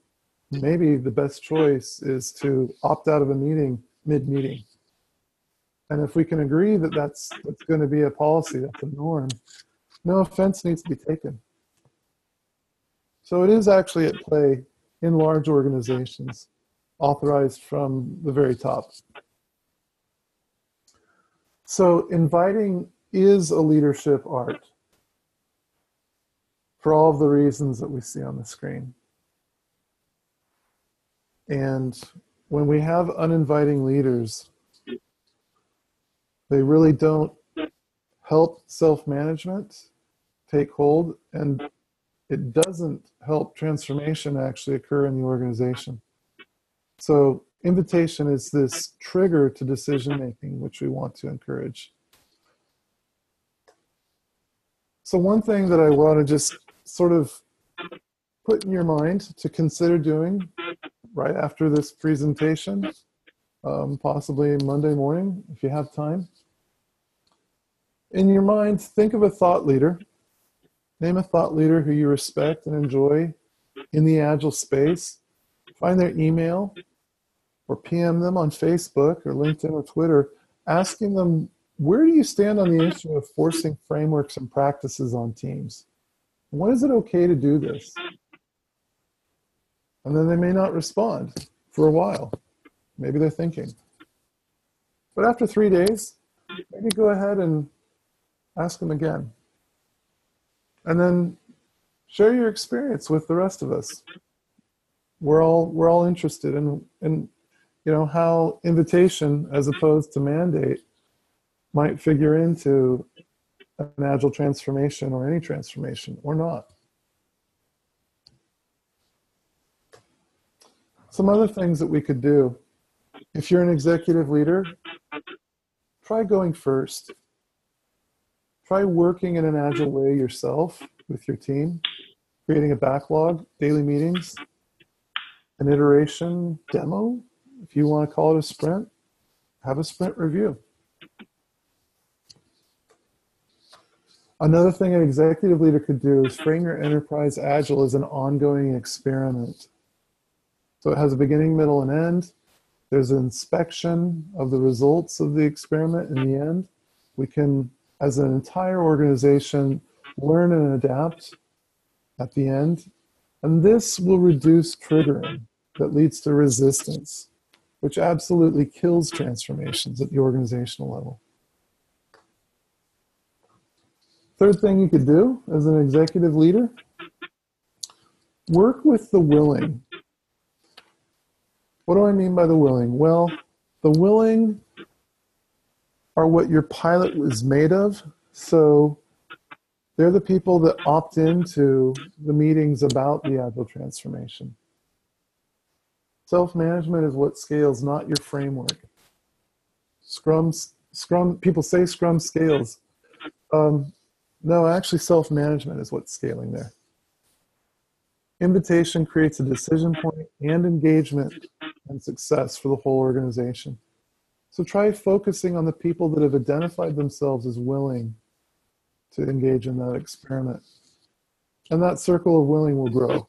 S3: maybe the best choice is to opt out of a meeting mid meeting and if we can agree that that's, that's going to be a policy, that's a norm, no offense needs to be taken. So it is actually at play in large organizations, authorized from the very top. So inviting is a leadership art for all of the reasons that we see on the screen. And when we have uninviting leaders, they really don't help self management take hold, and it doesn't help transformation actually occur in the organization. So, invitation is this trigger to decision making, which we want to encourage. So, one thing that I want to just sort of put in your mind to consider doing right after this presentation, um, possibly Monday morning if you have time, in your mind, think of a thought leader. Name a thought leader who you respect and enjoy in the Agile space. Find their email or PM them on Facebook or LinkedIn or Twitter, asking them, where do you stand on the issue of forcing frameworks and practices on teams? When is it okay to do this? And then they may not respond for a while. Maybe they're thinking. But after three days, maybe go ahead and ask them again. And then share your experience with the rest of us. We're all we're all interested in in you know how invitation as opposed to mandate might figure into an agile transformation or any transformation or not. Some other things that we could do. If you're an executive leader, try going first try working in an agile way yourself with your team, creating a backlog, daily meetings, an iteration demo. If you want to call it a sprint, have a sprint review. Another thing an executive leader could do is frame your enterprise agile as an ongoing experiment. So it has a beginning, middle, and end. There's an inspection of the results of the experiment in the end. We can as an entire organization learn and adapt at the end. And this will reduce triggering that leads to resistance, which absolutely kills transformations at the organizational level. Third thing you could do as an executive leader work with the willing. What do I mean by the willing? Well, the willing are what your pilot was made of. So they're the people that opt into the meetings about the agile transformation. Self management is what scales, not your framework. Scrum, Scrum. People say Scrum scales. Um, no, actually, self management is what's scaling there. Invitation creates a decision point and engagement and success for the whole organization. So try focusing on the people that have identified themselves as willing to engage in that experiment. And that circle of willing will grow.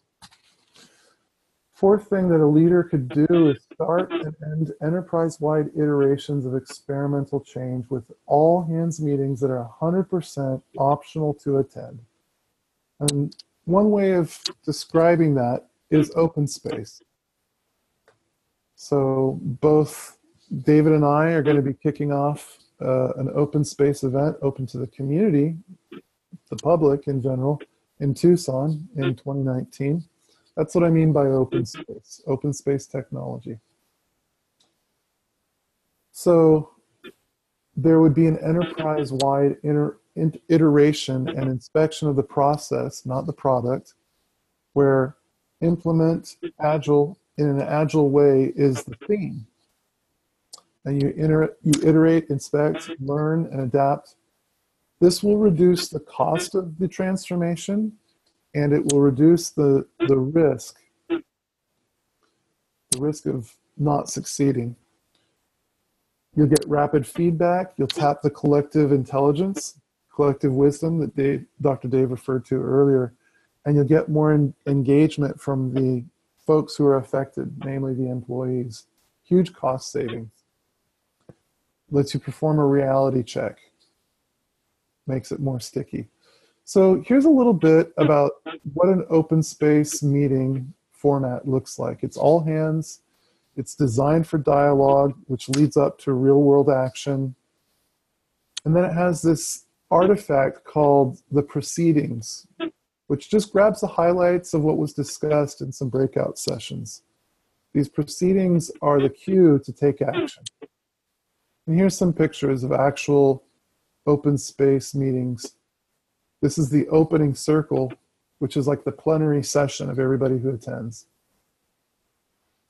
S3: Fourth thing that a leader could do is start and end enterprise wide iterations of experimental change with all hands meetings that are 100% optional to attend. And one way of describing that is open space. So both David and I are going to be kicking off uh, an open space event open to the community, the public in general, in Tucson in 2019. That's what I mean by open space, open space technology. So there would be an enterprise wide iteration and inspection of the process, not the product, where implement agile in an agile way is the theme and you, you iterate, inspect, learn, and adapt This will reduce the cost of the transformation and it will reduce the, the risk, the risk of not succeeding. You'll get rapid feedback. You'll tap the collective intelligence, collective wisdom that Dave, Dr. Dave referred to earlier, and you'll get more engagement from the folks who are affected, namely the employees. Huge cost savings. Lets you perform a reality check. Makes it more sticky. So here's a little bit about what an open space meeting format looks like. It's all hands. It's designed for dialogue, which leads up to real world action. And then it has this artifact called the proceedings, which just grabs the highlights of what was discussed in some breakout sessions. These proceedings are the cue to take action. And here's some pictures of actual open space meetings. This is the opening circle, which is like the plenary session of everybody who attends.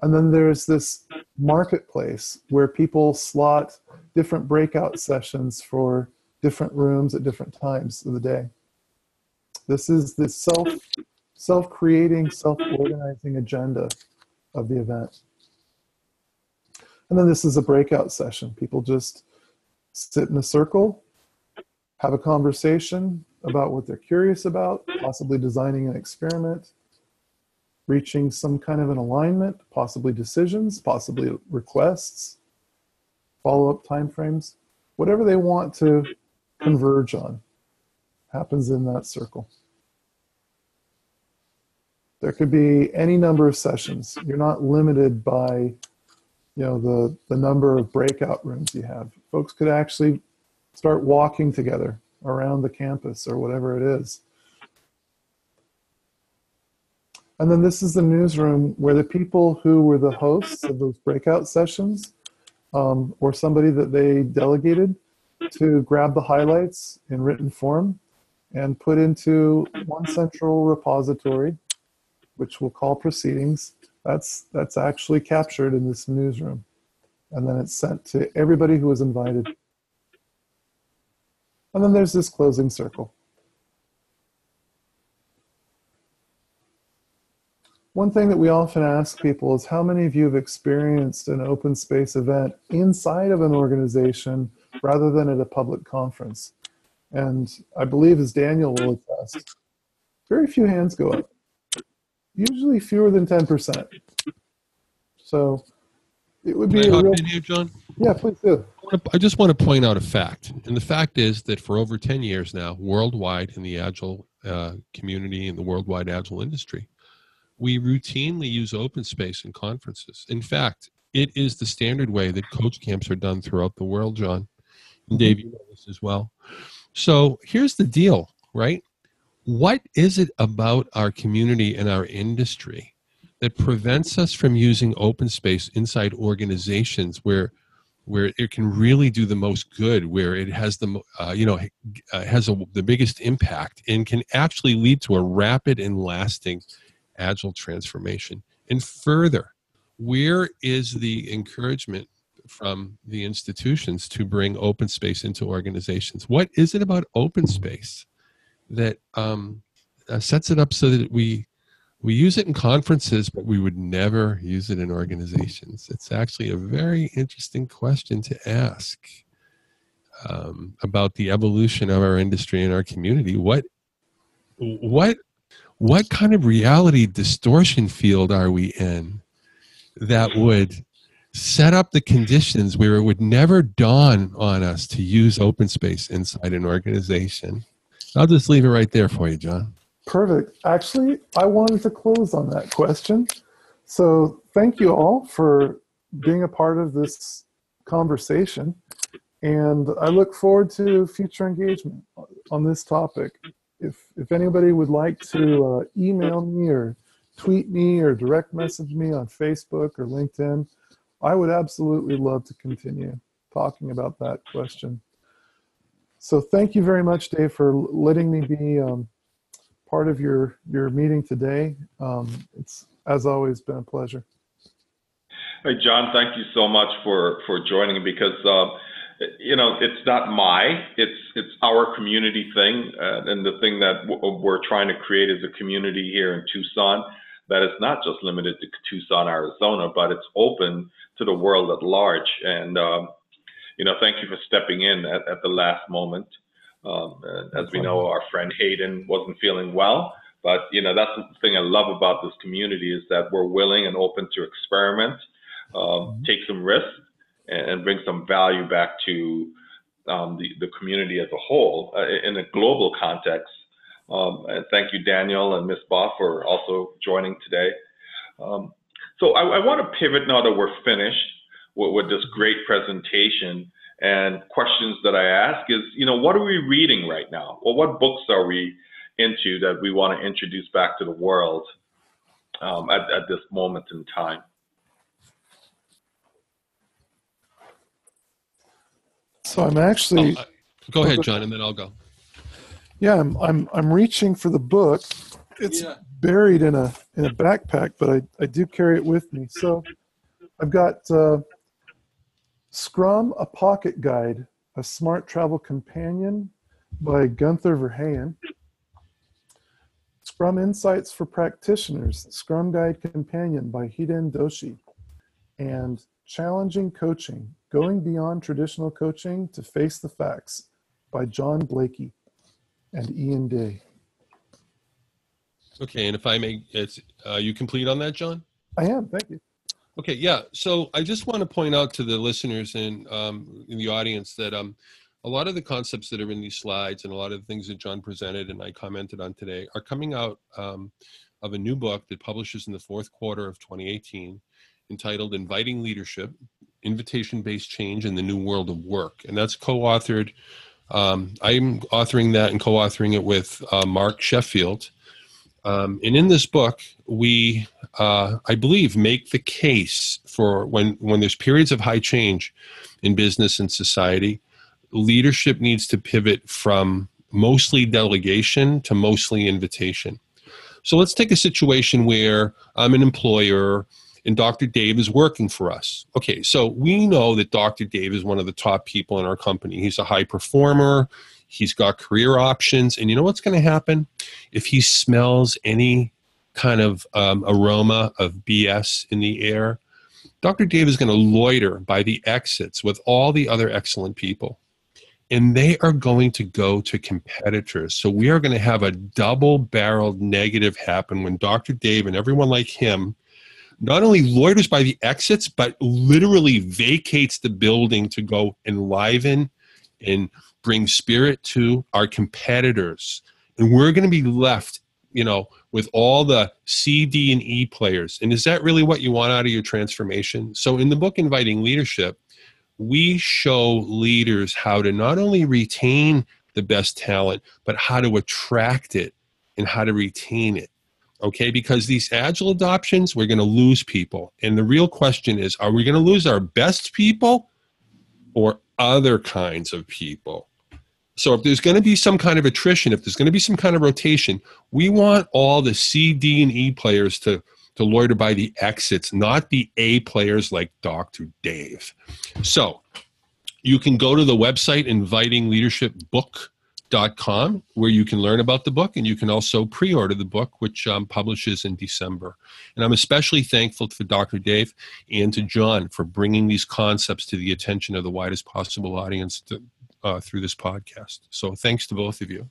S3: And then there's this marketplace where people slot different breakout sessions for different rooms at different times of the day. This is the self self creating, self organizing agenda of the event. And then this is a breakout session. People just sit in a circle, have a conversation about what they're curious about, possibly designing an experiment, reaching some kind of an alignment, possibly decisions, possibly requests, follow-up timeframes, whatever they want to converge on happens in that circle. There could be any number of sessions. You're not limited by you know the the number of breakout rooms you have. Folks could actually start walking together around the campus or whatever it is. And then this is the newsroom where the people who were the hosts of those breakout sessions um, or somebody that they delegated to grab the highlights in written form and put into one central repository, which we'll call proceedings. That's, that's actually captured in this newsroom. And then it's sent to everybody who was invited. And then there's this closing circle. One thing that we often ask people is how many of you have experienced an open space event inside of an organization rather than at a public conference? And I believe, as Daniel will attest, very few hands go up, usually fewer than 10%. So it would be
S5: Can I
S3: a real.
S5: in here, Jon?
S3: Yeah, please do.
S5: I just want to point out a fact, and the fact is that for over 10 years now, worldwide in the Agile uh, community and the worldwide Agile industry, we routinely use open space in conferences. In fact, it is the standard way that coach camps are done throughout the world, Jon. And Dave, you know this as well. So here's the deal, right? What is it about our community and our industry that prevents us from using open space inside organizations where where it can really do the most good, where it has the uh, you know uh, has a, the biggest impact, and can actually lead to a rapid and lasting agile transformation. And further, where is the encouragement from the institutions to bring open space into organizations? What is it about open space that um, uh, sets it up so that we we use it in conferences, but we would never use it in organizations? It's actually a very interesting question to ask um, about the evolution of our industry and our community. What what what kind of reality distortion field are we in that would set up the conditions where it would never dawn on us to use open space inside an organization? I'll just leave it right there for you, Jon.
S3: Perfect. Actually, I wanted to close on that question. So, thank you all for being a part of this conversation. And I look forward to future engagement on this topic. If, if anybody would like to uh, email me or tweet me or direct message me on Facebook or LinkedIn, I would absolutely love to continue talking about that question. So, thank you very much, Dave, for letting me be um, part of your your meeting today. Um, it's as always been a pleasure.
S2: Hey, Jon, thank you so much for for joining because uh, you know, it's not my, it's it's our community thing, uh, and the thing that we're trying to create is a community here in Tucson that is not just limited to Tucson, Arizona, but it's open to the world at large. And um, you know, thank you for stepping in at, at the last moment. Um, as we know, our friend Hayden wasn't feeling well, but you know, that's the thing I love about this community is that we're willing and open to experiment, um, mm-hmm. take some risks, and, and, bring some value back to um, the, the community as a whole uh, in a global context. Um, and thank you, Daniel and Ms. Boff, for also joining today. Um, so I, I want to pivot now that we're finished with, with this great presentation and questions that I ask is, you know, what are we reading right now? Well, what books are we into that we want to introduce back to the world um, at, at this moment in time?
S3: So I'm actually.
S5: Oh, uh, go ahead, Jon, and then I'll go.
S3: Yeah, I'm I'm I'm reaching for the book. It's yeah. buried in a in a backpack, but I I do carry it with me. So I've got uh, Scrum: A Pocket Guide, a Smart Travel Companion by Gunther Verheyen. Scrum Insights for Practitioners, Scrum Guide Companion by Hiren Doshi. And Challenging Coaching, Going Beyond Traditional Coaching to Face the Facts by John Blakey and Ian Day.
S5: Okay, and if I may, it's, uh, you complete on that, Jon?
S3: I am, thank you.
S5: Okay, yeah. So I just want to point out to the listeners and um, in the audience that um, a lot of the concepts that are in these slides and a lot of the things that Jon presented and I commented on today are coming out um, of a new book that publishes in the fourth quarter of 2018 entitled Inviting Leadership Invitation Based Change in the New World of Work. And that's co authored. Um, I'm authoring that and co authoring it with uh, Mark Sheffield. Um, and in this book, we, uh, I believe, make the case for when, when there's periods of high change in business and society leadership needs to pivot from mostly delegation to mostly invitation. So let's take a situation where I'm an employer and Dr. Dave is working for us. Okay, so we know that Dr. Dave is one of the top people in our company. He's a high performer, he's got career options, and you know what's going to happen? If he smells any kind of um, aroma of BS in the air, Dr. Dave is going to loiter by the exits with all the other excellent people and they are going to go to competitors. So we are going to have a double barreled negative happen when Dr. Dave and everyone like him not only loiters by the exits, but literally vacates the building to go enliven and bring spirit to our competitors. And we're going to be left, you know, with all the C, D, and E players. And is that really what you want out of your transformation? So in the book, Inviting Leadership, we show leaders how to not only retain the best talent, but how to attract it and how to retain it. Okay, because these agile adoptions, we're going to lose people. And the real question is are we going to lose our best people or other kinds of people? So if there's going to be some kind of attrition, if there's going to be some kind of rotation, we want all the C, D, and E players to to loiter by the exits, not the A players like Dr. Dave. So you can go to the website invitingleadershipbook.com where you can learn about the book and you can also pre-order the book which um, publishes in december. And i'm especially thankful to dr dave and to Jon for bringing these concepts to the attention of the widest possible audience to, uh, through this podcast. So thanks to both of you.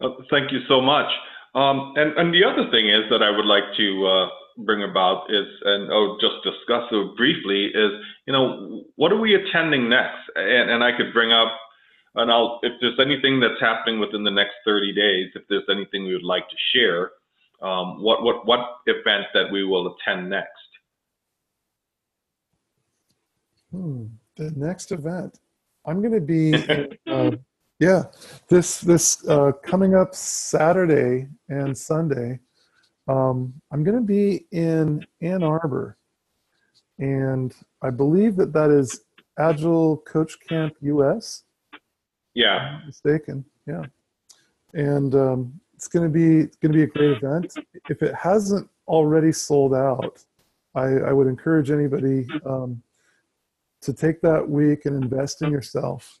S2: Uh, thank you so much. Um, and, and the other thing is that I would like to uh, bring about is, and oh, just discuss it briefly, is, you know, what are we attending next? And, and I could bring up, and I'll, if there's anything that's happening within the next 30 days, if there's anything we would like to share, um, what, what, what event that we will attend next?
S3: Hmm, the next event. I'm going to be uh, yeah, this this uh, coming up Saturday and Sunday, um, I'm going to be in Ann Arbor, and I believe that that is Agile Coach Camp US.
S2: Yeah,
S3: mistaken. Yeah, and um, it's going to be it's going to be a great event. If it hasn't already sold out, I, I would encourage anybody um, to take that week and invest in yourself.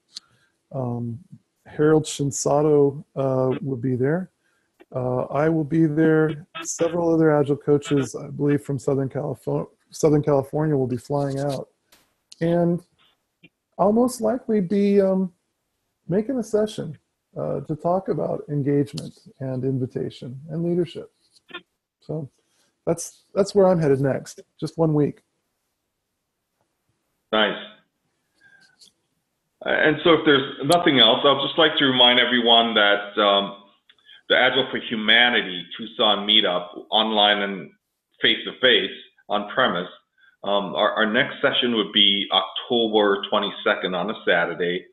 S3: Um, Harold Shinsato uh, will be there. Uh, I will be there. Several other agile coaches, I believe, from Southern California, Southern California, will be flying out, and I'll most likely be um, making a session uh, to talk about engagement and invitation and leadership. So that's that's where I'm headed next. Just one week.
S2: Nice. And so, if there's nothing else, I'd just like to remind everyone that um, the Agile for Humanity Tucson meetup, online and face to face, on premise, um, our, our, next session would be October 22nd on a Saturday.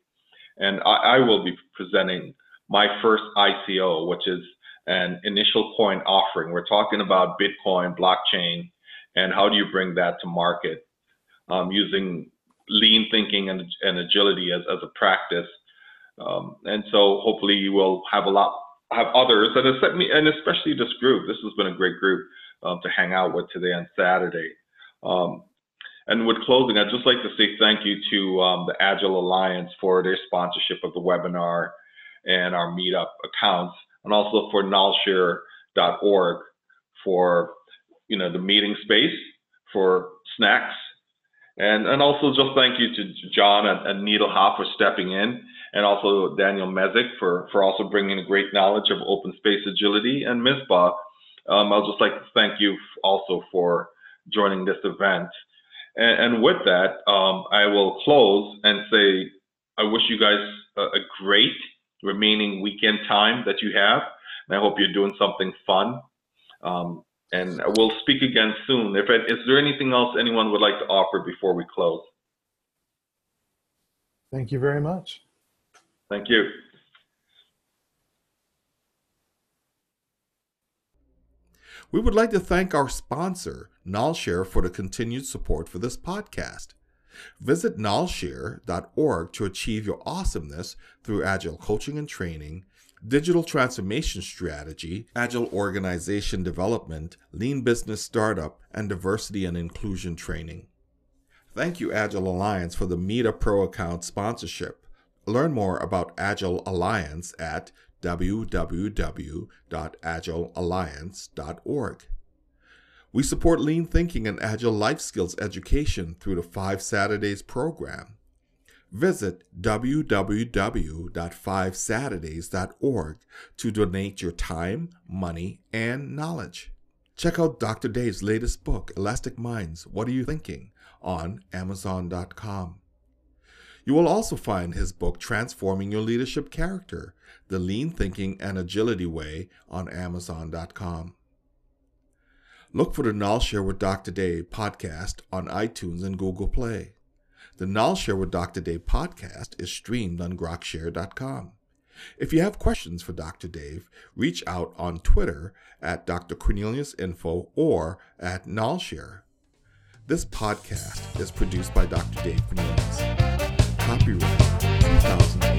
S2: And I, I will be presenting my first ICO, which is an initial coin offering. We're talking about Bitcoin, blockchain, and how do you bring that to market um, using lean thinking and, and agility as, as a practice. Um, and so hopefully you will have a lot, have others, and, and especially this group. This has been a great group um, to hang out with today on Saturday. Um, and with closing, I'd just like to say thank you to um, the Agile Alliance for their sponsorship of the webinar and our meetup accounts, and also for knolshare.org for you know the meeting space, for snacks, and and also just thank you to Jon and, and Needle for stepping in, and also Daniel Mezick for for also bringing a great knowledge of open space agility, and Misbah. Um, I'll just like to thank you also for joining this event. And, and with that, um, I will close and say I wish you guys a, a great remaining weekend time that you have. And I hope you're doing something fun. Um, and we'll speak again soon. If is there anything else anyone would like to offer before we close?
S3: Thank you very much.
S2: Thank you.
S1: We would like to thank our sponsor, KnolShare, for the continued support for this podcast. Visit knolshare.org to achieve your awesomeness through agile coaching and training, digital transformation strategy, agile organization development, lean business startup, and diversity and inclusion training. Thank you, Agile Alliance, for the Meetup Pro account sponsorship. Learn more about Agile Alliance at www.agilealliance.org. We support lean thinking and agile life skills education through the Five Saturdays program. Visit www.fivesaturdays.org to donate your time, money, and knowledge. Check out Dr. Dave's latest book, Elastic Minds What Are You Thinking? on Amazon.com. You will also find his book, Transforming Your Leadership Character The Lean Thinking and Agility Way, on Amazon.com. Look for the KnolShare with Dr. Dave podcast on iTunes and Google Play. The KnolShare with Dr. Dave podcast is streamed on grokshare.com. If you have questions for Dr. Dave, reach out on Twitter at Dr. Cornelius Info or at KnolShare. This podcast is produced by Dr. Dave Cornelius. Copyright